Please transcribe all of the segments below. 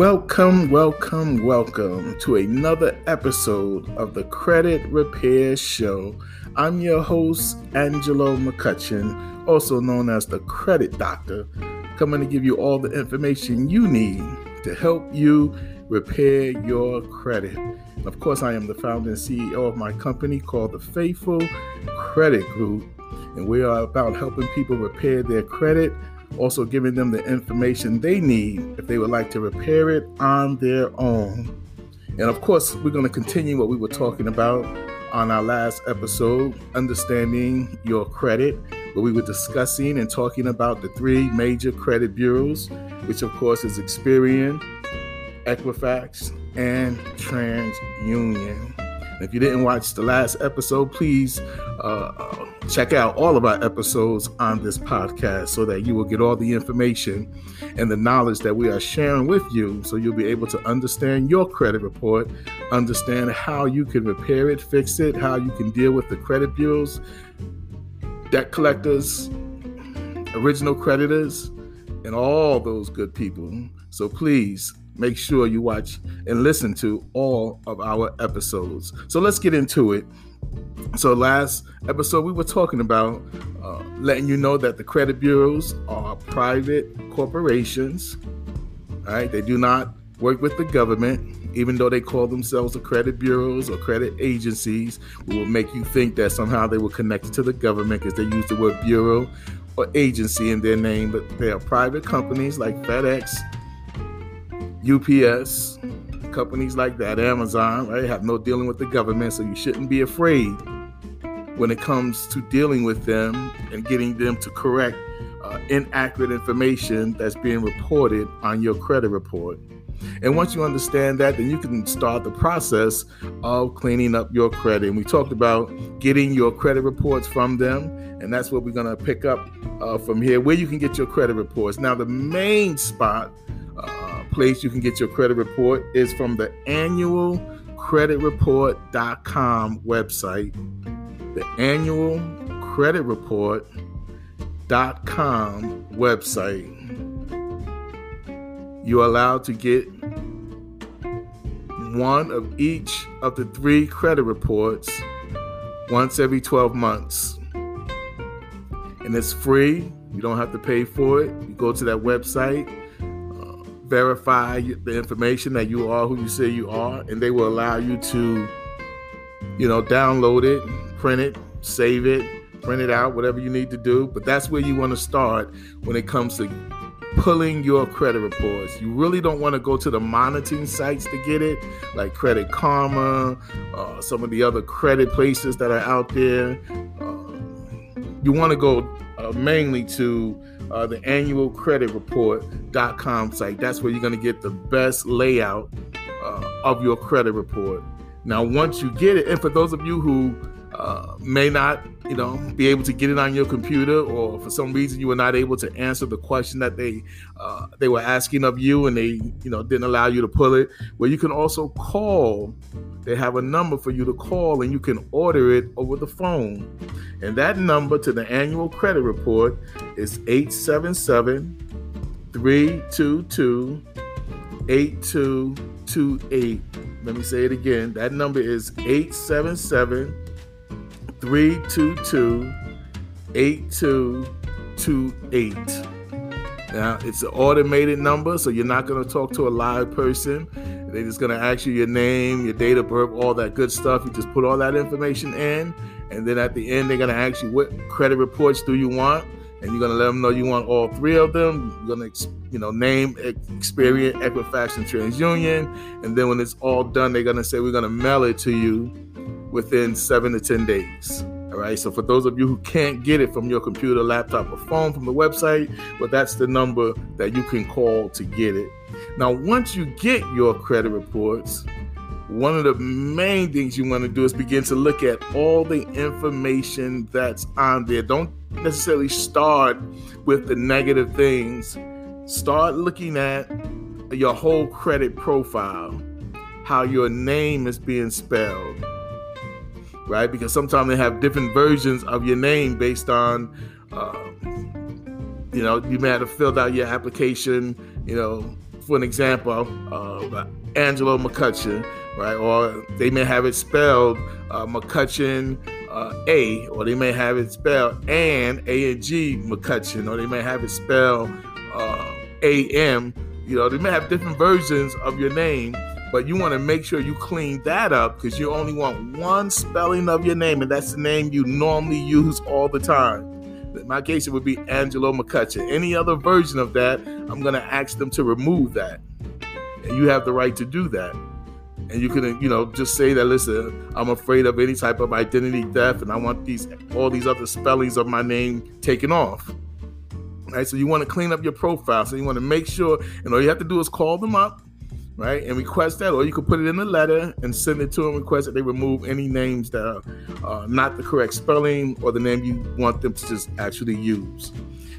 Welcome, welcome, welcome to another episode of the Credit Repair Show. I'm your host, Angelo McCutchen, also known as the Credit Doctor, coming to give you all the information you need to help you repair your credit. Of course, I am the founder and CEO of my company called the Faithful Credit Group, and we are about helping people repair their credit also giving them the information they need if they would like to repair it on their own. And of course, we're going to continue what we were talking about on our last episode, Understanding Your Credit, where we were discussing and talking about the three major credit bureaus, which of course is Experian, Equifax, and TransUnion. If you didn't watch the last episode, please uh, check out all of our episodes on this podcast so that you will get all the information and the knowledge that we are sharing with you so you'll be able to understand your credit report, understand how you can repair it, fix it, how you can deal with the credit bureaus, debt collectors, original creditors, and all those good people. So please make sure you watch and listen to all of our episodes. So let's get into it. So, last episode, we were talking about uh, letting you know that the credit bureaus are private corporations. All right, they do not work with the government, even though they call themselves the credit bureaus or credit agencies. We will make you think that somehow they were connected to the government because they use the word bureau or agency in their name, but they are private companies like FedEx, UPS, companies like that, Amazon, right, have no dealing with the government, so you shouldn't be afraid when it comes to dealing with them and getting them to correct uh, inaccurate information that's being reported on your credit report. And once you understand that, then you can start the process of cleaning up your credit. And we talked about getting your credit reports from them, and that's what we're going to pick up uh, from here, where you can get your credit reports. Now, the main spot place you can get your credit report is from the annualcreditreport.com website. The annualcreditreport.com website. You're allowed to get one of each of the three credit reports once every 12 months. And it's free. You don't have to pay for it. You go to that website verify the information that you are who you say you are, and they will allow you to, you know, download it, print it, save it, print it out, whatever you need to do. But that's where you want to start when it comes to pulling your credit reports. You really don't want to go to the monitoring sites to get it, like Credit Karma, uh, some of the other credit places that are out there. Uh, you want to go uh, mainly to uh, the annualcreditreport.com site. That's where you're going to get the best layout uh, of your credit report. Now, once you get it, and for those of you who uh, may not, you know, be able to get it on your computer, or for some reason you were not able to answer the question that they uh, they were asking of you, and they, you know, didn't allow you to pull it. Well, you can also call. They have a number for you to call, and you can order it over the phone. And that number to the annual credit report is 877 322 8228. Let me say it again. That number is 877 322 8228. Now, it's an automated number, so you're not going to talk to a live person. They're just going to ask you your name, your date of birth, all that good stuff. You just put all that information in, and then at the end, they're going to ask you what credit reports do you want, and you're going to let them know you want all three of them. You're going to, you know, name, Experian, Equifax, and TransUnion, and then when it's all done, they're going to say we're going to mail it to you within seven to 10 days. All right. So for those of you who can't get it from your computer, laptop, or phone from the website, well, that's the number that you can call to get it. Now, once you get your credit reports, one of the main things you want to do is begin to look at all the information that's on there. Don't necessarily start with the negative things. Start looking at your whole credit profile, how your name is being spelled, right? Because sometimes they have different versions of your name based on, uh, you know, you may have filled out your application, you know, for an example, uh, Angelo McCutchen, right? Or they may have it spelled uh, McCutchen uh, A, or they may have it spelled and A and G McCutchen, or they may have it spelled uh, A M. You know, they may have different versions of your name, but you want to make sure you clean that up because you only want one spelling of your name, and that's the name you normally use all the time. In my case, it would be Angelo McCutchen. Any other version of that, I'm going to ask them to remove that. And you have the right to do that. And you can, you know, just say that, listen, I'm afraid of any type of identity theft and I want these all these other spellings of my name taken off. Right? So you want to clean up your profile. So you want to make sure, and all you have to do is call them up right? And request that, or you could put it in a letter and send it to them. Request that they remove any names that are uh, not the correct spelling or the name you want them to just actually use.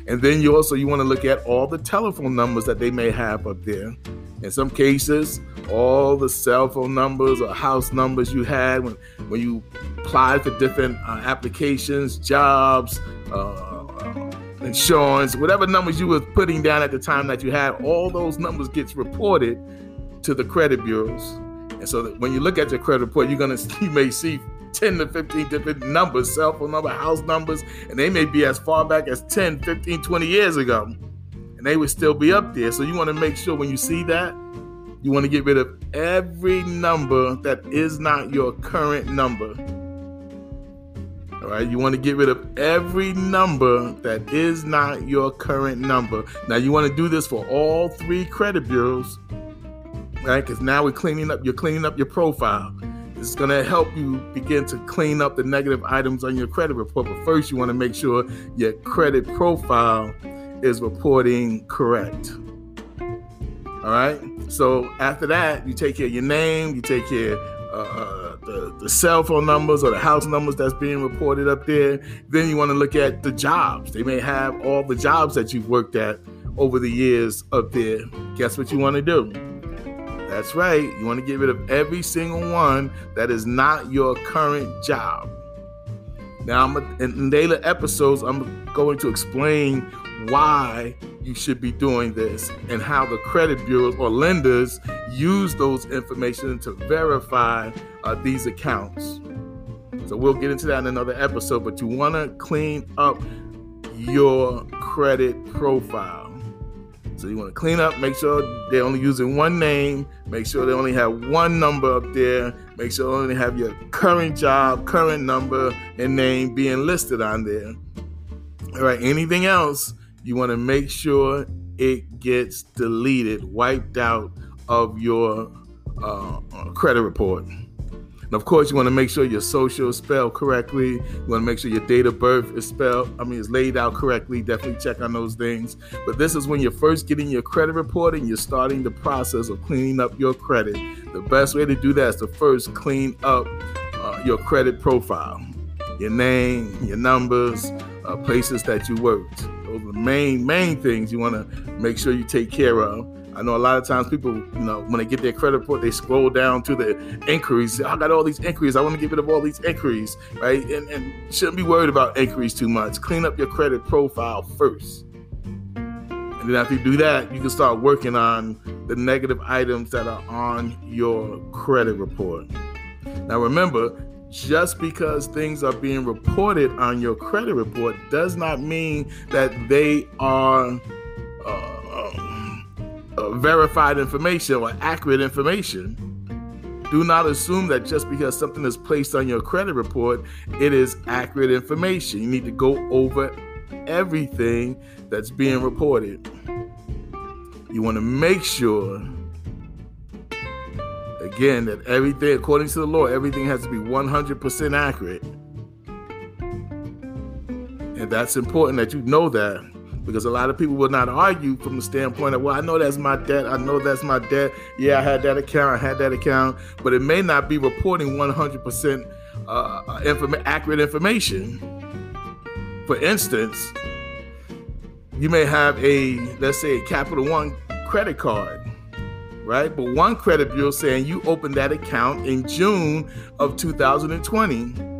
And then you also you want to look at all the telephone numbers that they may have up there. In some cases, all the cell phone numbers or house numbers you had when when you applied for different uh, applications, jobs. Uh, insurance, whatever numbers you were putting down at the time that you had, all those numbers gets reported to the credit bureaus. And so when you look at your credit report, you're gonna you may see 10 to 15 different numbers, cell phone number, house numbers, and they may be as far back as 10, 15, 20 years ago. And they would still be up there. So you want to make sure when you see that, you want to get rid of every number that is not your current number. All right, you want to get rid of every number that is not your current number. Now, you want to do this for all three credit bureaus right? Because now we're cleaning up, you're cleaning up your profile. It's going to help you begin to clean up the negative items on your credit report. But first, you want to make sure your credit profile is reporting correct. All right. So after that, you take care of your name, you take care uh, uh, the, the cell phone numbers or the house numbers that's being reported up there. Then you want to look at the jobs. They may have all the jobs that you've worked at over the years up there. Guess what you want to do? That's right. You want to get rid of every single one that is not your current job. Now, I'm a, in later episodes, I'm going to explain why you should be doing this and how the credit bureaus or lenders use those information to verify uh, these accounts. So we'll get into that in another episode, but you want to clean up your credit profile. So you want to clean up, make sure they're only using one name, make sure they only have one number up there, make sure they only have your current job, current number, and name being listed on there. All right, anything else, you want to make sure it gets deleted, wiped out of your uh, credit report. And of course, you want to make sure your social is spelled correctly. You want to make sure your date of birth is spelled, I mean, is laid out correctly. Definitely check on those things. But this is when you're first getting your credit report and you're starting the process of cleaning up your credit. The best way to do that is to first clean up uh, your credit profile, your name, your numbers, uh, places that you worked. Those are the main, main things you want to make sure you take care of. I know a lot of times people, you know, when they get their credit report, they scroll down to the inquiries. I got all these inquiries. I want to get rid of all these inquiries, right? And, and shouldn't be worried about inquiries too much. Clean up your credit profile first. And then after you do that, you can start working on the negative items that are on your credit report. Now remember, just because things are being reported on your credit report does not mean that they are uh, verified information or accurate information. Do not assume that just because something is placed on your credit report, it is accurate information. You need to go over everything that's being reported. You want to make sure, again, that everything, according to the law, everything has to be 100% accurate. And that's important that you know that because a lot of people will not argue from the standpoint of, well, I know that's my debt. I know that's my debt. Yeah, I had that account. I had that account. But it may not be reporting 100% uh, inform- accurate information. For instance, you may have a, let's say, a Capital One credit card, right? But one credit bureau saying you opened that account in June of 2020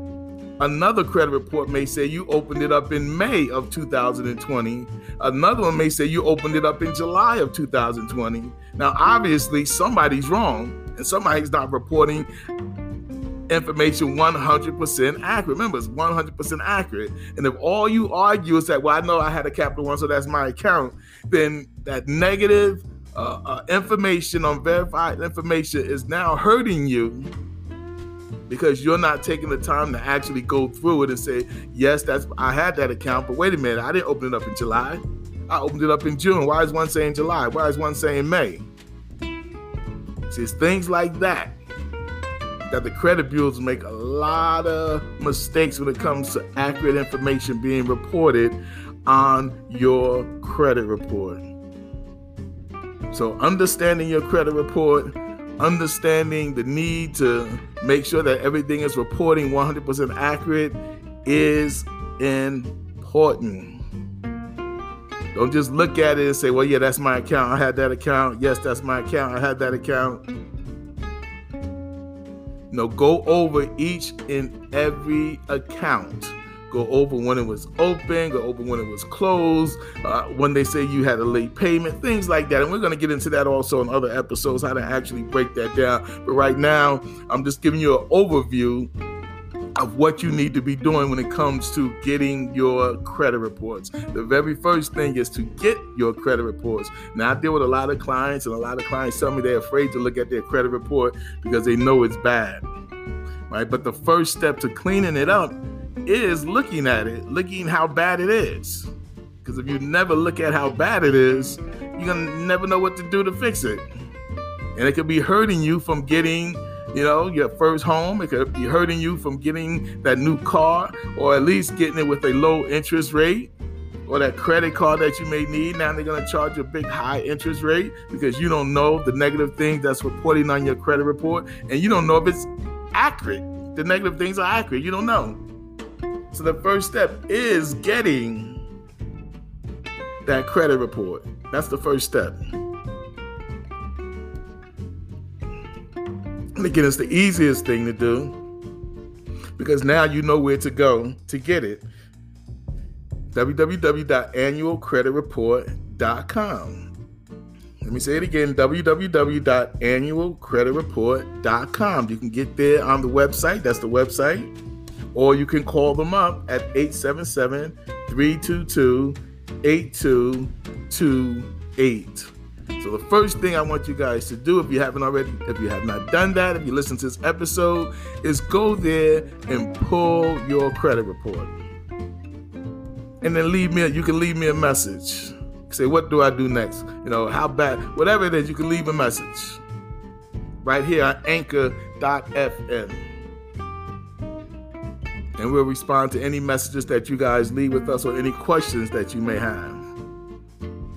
Another credit report may say you opened it up in May of 2020. Another one may say you opened it up in July of 2020. Now, obviously, somebody's wrong and somebody's not reporting information 100% accurate. Remember, it's 100% accurate. And if all you argue is that, well, I know I had a Capital One, so that's my account, then that negative uh, uh, information on verified information is now hurting you because you're not taking the time to actually go through it and say, yes, that's I had that account, but wait a minute, I didn't open it up in July. I opened it up in June. Why is one saying July? Why is one saying May? See, it's things like that that the credit bureaus make a lot of mistakes when it comes to accurate information being reported on your credit report. So, understanding your credit report, understanding the need to make sure that everything is reporting 100% accurate is important. Don't just look at it and say, well, yeah, that's my account. I had that account. Yes, that's my account. I had that account. No, go over each and every account go over when it was open, go over when it was closed, uh, when they say you had a late payment, things like that. And we're going to get into that also in other episodes, how to actually break that down. But right now, I'm just giving you an overview of what you need to be doing when it comes to getting your credit reports. The very first thing is to get your credit reports. Now, I deal with a lot of clients, and a lot of clients tell me they're afraid to look at their credit report because they know it's bad. Right? But the first step to cleaning it up is looking at it, looking how bad it is. Because if you never look at how bad it is, you're gonna never know what to do to fix it. And it could be hurting you from getting, you know, your first home. It could be hurting you from getting that new car, or at least getting it with a low interest rate, or that credit card that you may need. Now they're gonna charge you a big high interest rate because you don't know the negative things that's reporting on your credit report, and you don't know if it's accurate. The negative things are accurate. You don't know. So the first step is getting that credit report. That's the first step. And again, it's the easiest thing to do because now you know where to go to get it. www.annualcreditreport.com. Let me say it again www.annualcreditreport.com. You can get there on the website. That's the website or you can call them up at 877 322 8228. So the first thing I want you guys to do, if you haven't already, if you have not done that, if you listen to this episode, is go there and pull your credit report. And then leave me, you can leave me a message. Say, what do I do next? You know, how bad, whatever it is, you can leave a message. Right here on anchor.fm and we'll respond to any messages that you guys leave with us or any questions that you may have.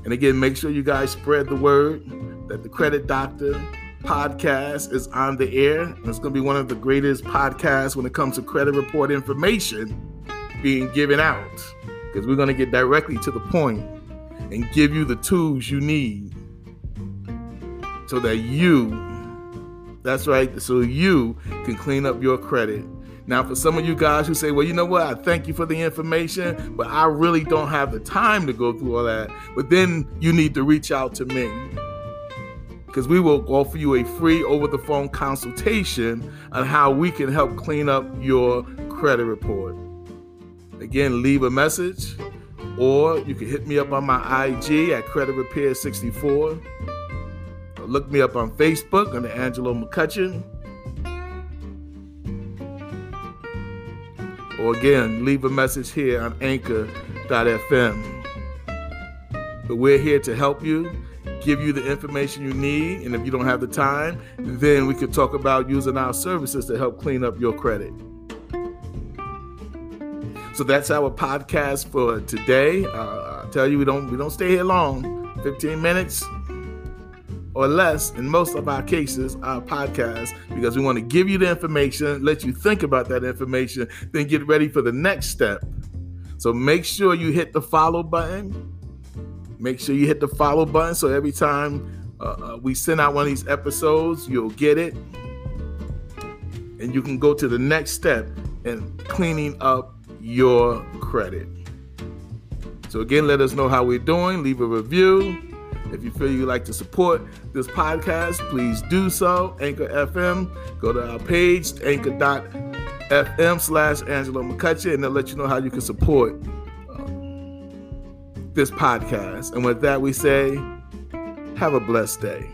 And again, make sure you guys spread the word that the Credit Doctor podcast is on the air. It's going to be one of the greatest podcasts when it comes to credit report information being given out because we're going to get directly to the point and give you the tools you need so that you, that's right, so you can clean up your credit now, for some of you guys who say, well, you know what, I thank you for the information, but I really don't have the time to go through all that. But then you need to reach out to me because we will offer you a free over the phone consultation on how we can help clean up your credit report. Again, leave a message or you can hit me up on my IG at Credit Repair 64. Look me up on Facebook under Angelo McCutchen. Or again, leave a message here on anchor.fm. But we're here to help you, give you the information you need, and if you don't have the time, then we could talk about using our services to help clean up your credit. So that's our podcast for today. Uh, I tell you, we don't we don't stay here long. 15 minutes, or less in most of our cases, our podcast, because we want to give you the information, let you think about that information, then get ready for the next step. So make sure you hit the follow button. Make sure you hit the follow button so every time uh, uh, we send out one of these episodes, you'll get it. And you can go to the next step in cleaning up your credit. So, again, let us know how we're doing. Leave a review. If you feel you'd like to support this podcast, please do so. Anchor FM, go to our page, anchor.fm slash Angelo McCutchen, and they'll let you know how you can support uh, this podcast. And with that, we say, have a blessed day.